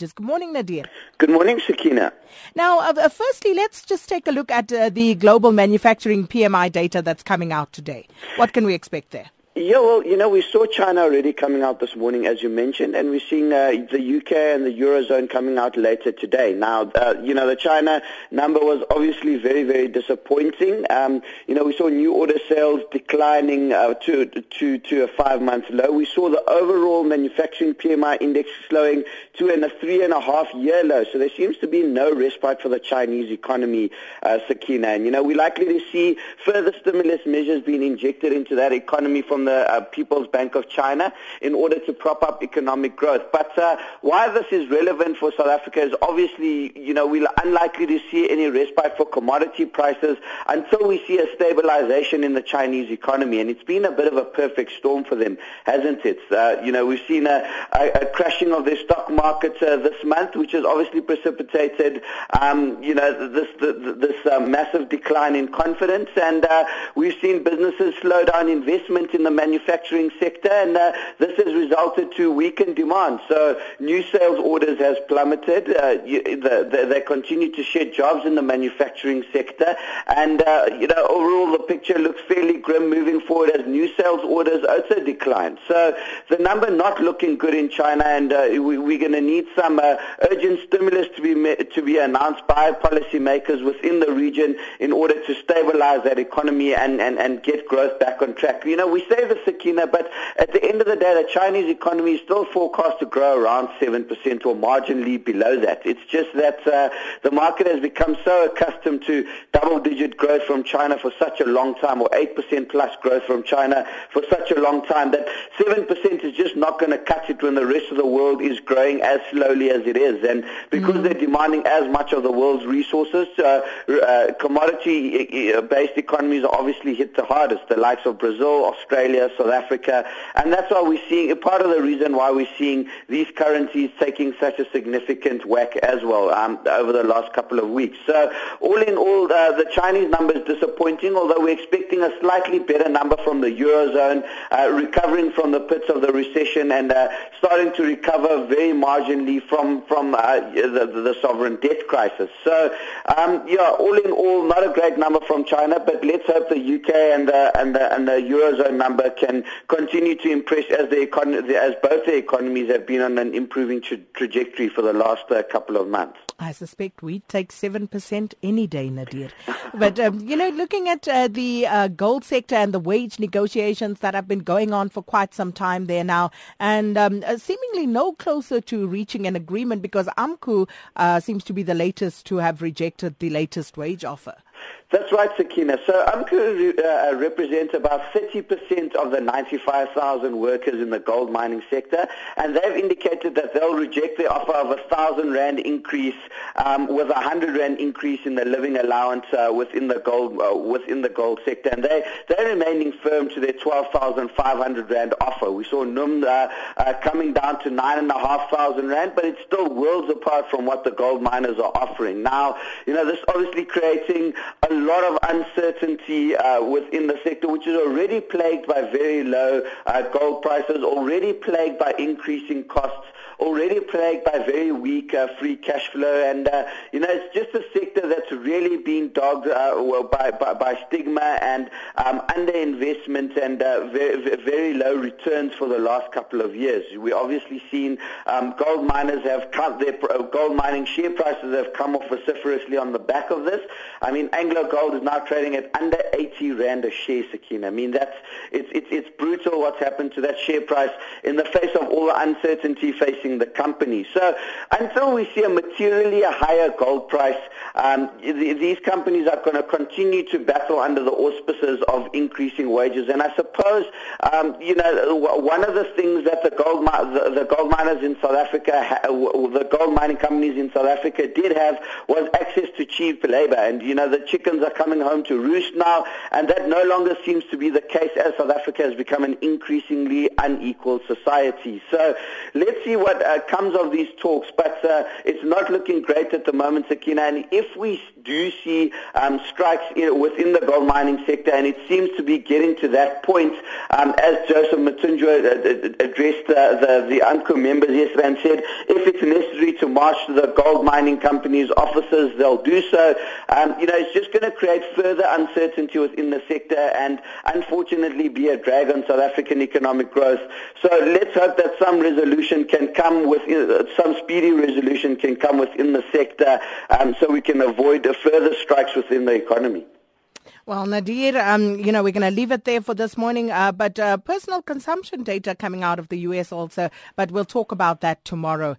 Just good morning, Nadir. Good morning, Sakina. Now, uh, uh, firstly, let's just take a look at uh, the global manufacturing PMI data that's coming out today. What can we expect there? Yeah, well, you know, we saw China already coming out this morning, as you mentioned, and we're seeing uh, the UK and the Eurozone coming out later today. Now, uh, you know, the China number was obviously very, very disappointing. Um, you know, we saw new order sales declining uh, to, to, to a five-month low. We saw the overall manufacturing PMI index slowing to a three and a half year low. So there seems to be no respite for the Chinese economy, uh, Sakina. And, you know, we're likely to see further stimulus measures being injected into that economy from the uh, People's Bank of China in order to prop up economic growth. But uh, why this is relevant for South Africa is obviously, you know, we're unlikely to see any respite for commodity prices until we see a stabilization in the Chinese economy. And it's been a bit of a perfect storm for them, hasn't it? Uh, you know, we've seen a, a, a crashing of their stock market market uh, this month, which has obviously precipitated, um, you know, this this uh, massive decline in confidence, and uh, we've seen businesses slow down investment in the manufacturing sector, and uh, this has resulted to weakened demand. So new sales orders has plummeted. Uh, you, the, the, they continue to shed jobs in the manufacturing sector, and uh, you know, overall the picture looks fairly grim moving forward as new sales orders also decline. So the number not looking good in China, and we, we're going to to need some uh, urgent stimulus to be to be announced by policymakers within the region in order to stabilize that economy and, and, and get growth back on track. You know, we say the Sakina, but at the end of the day, the Chinese economy is still forecast to grow around 7% or marginally below that. It's just that uh, the market has become so accustomed to double-digit growth from China for such a long time, or 8% plus growth from China for such a long time, that 7% is just not going to cut it when the rest of the world is growing as slowly as it is. And because mm. they're demanding as much of the world's resources, uh, uh, commodity-based economies are obviously hit the hardest, the likes of Brazil, Australia, South Africa. And that's why we're seeing, part of the reason why we're seeing these currencies taking such a significant whack as well um, over the last couple of weeks. So all in all, uh, the Chinese number is disappointing, although we're expecting a slightly better number from the Eurozone, uh, recovering from the pits of the recession and uh, starting to recover very marginally marginally from from uh, the, the, sovereign debt crisis. So, um, yeah, all in all, not a great number from China, but let's hope the UK and the and the, and the eurozone number can continue to impress as the econ- as both the economies have been on an improving tra- trajectory for the last uh, couple of months. I suspect we'd take 7% any day, Nadir. but, um, you know, looking at uh, the uh, gold sector and the wage negotiations that have been going on for quite some time there now, and um, uh, seemingly no closer to reaching an agreement because AMCU uh, seems to be the latest to have rejected the latest wage offer. That's right, Sakina. So AMCU uh, represents about 30% of the 95,000 workers in the gold mining sector, and they've indicated that they'll reject the offer of a 1,000 Rand increase um, with a 100 Rand increase in the living allowance uh, within the gold uh, within the gold sector, and they, they're remaining firm to their 12,500 Rand offer. We saw NUM uh, uh, coming down to 9,500 Rand, but it's still worlds apart from what the gold miners are offering. Now, you know, this obviously creating a lot of uncertainty uh, within the sector, which is already plagued by very low uh, gold prices, already plagued by increasing costs already plagued by very weak uh, free cash flow, and uh, you know it's just a sector that's really been dogged uh, well, by, by, by stigma and um, underinvestment and uh, very, very low returns for the last couple of years. We've obviously seen um, gold miners have cut their uh, gold mining share prices have come off vociferously on the back of this. I mean, Anglo Gold is now trading at under 80 rand a share, Sakina. I mean, that's it's it's it's brutal what's happened to that share price in the face of all the uncertainty facing the company. So until we see a materially higher gold price, um, these companies are going to continue to battle under the auspices of increasing wages. And I suppose, um, you know, one of the things that the gold, the, the gold miners in South Africa, the gold mining companies in South Africa did have was access to cheap labor. And, you know, the chickens are coming home to roost now, and that no longer seems to be the case as South Africa has become an increasingly unequal society. So let's see what uh, comes of these talks, but uh, it's not looking great at the moment, Sakina. And if we do see um, strikes in, within the gold mining sector, and it seems to be getting to that point, um, as Joseph Mathunjwa uh, addressed the, the AMCU members yesterday and said, if it's necessary to march to the gold mining companies' offices, they'll do so. Um, you know, it's just going to create further uncertainty within the sector and unfortunately be a drag on South African economic growth. So let's hope that some resolution can come within, uh, some speedy resolution can come within the sector um, so we can avoid further strikes within the economy. Well, Nadir, um, you know, we're going to leave it there for this morning, uh, but uh, personal consumption data coming out of the U.S. also, but we'll talk about that tomorrow.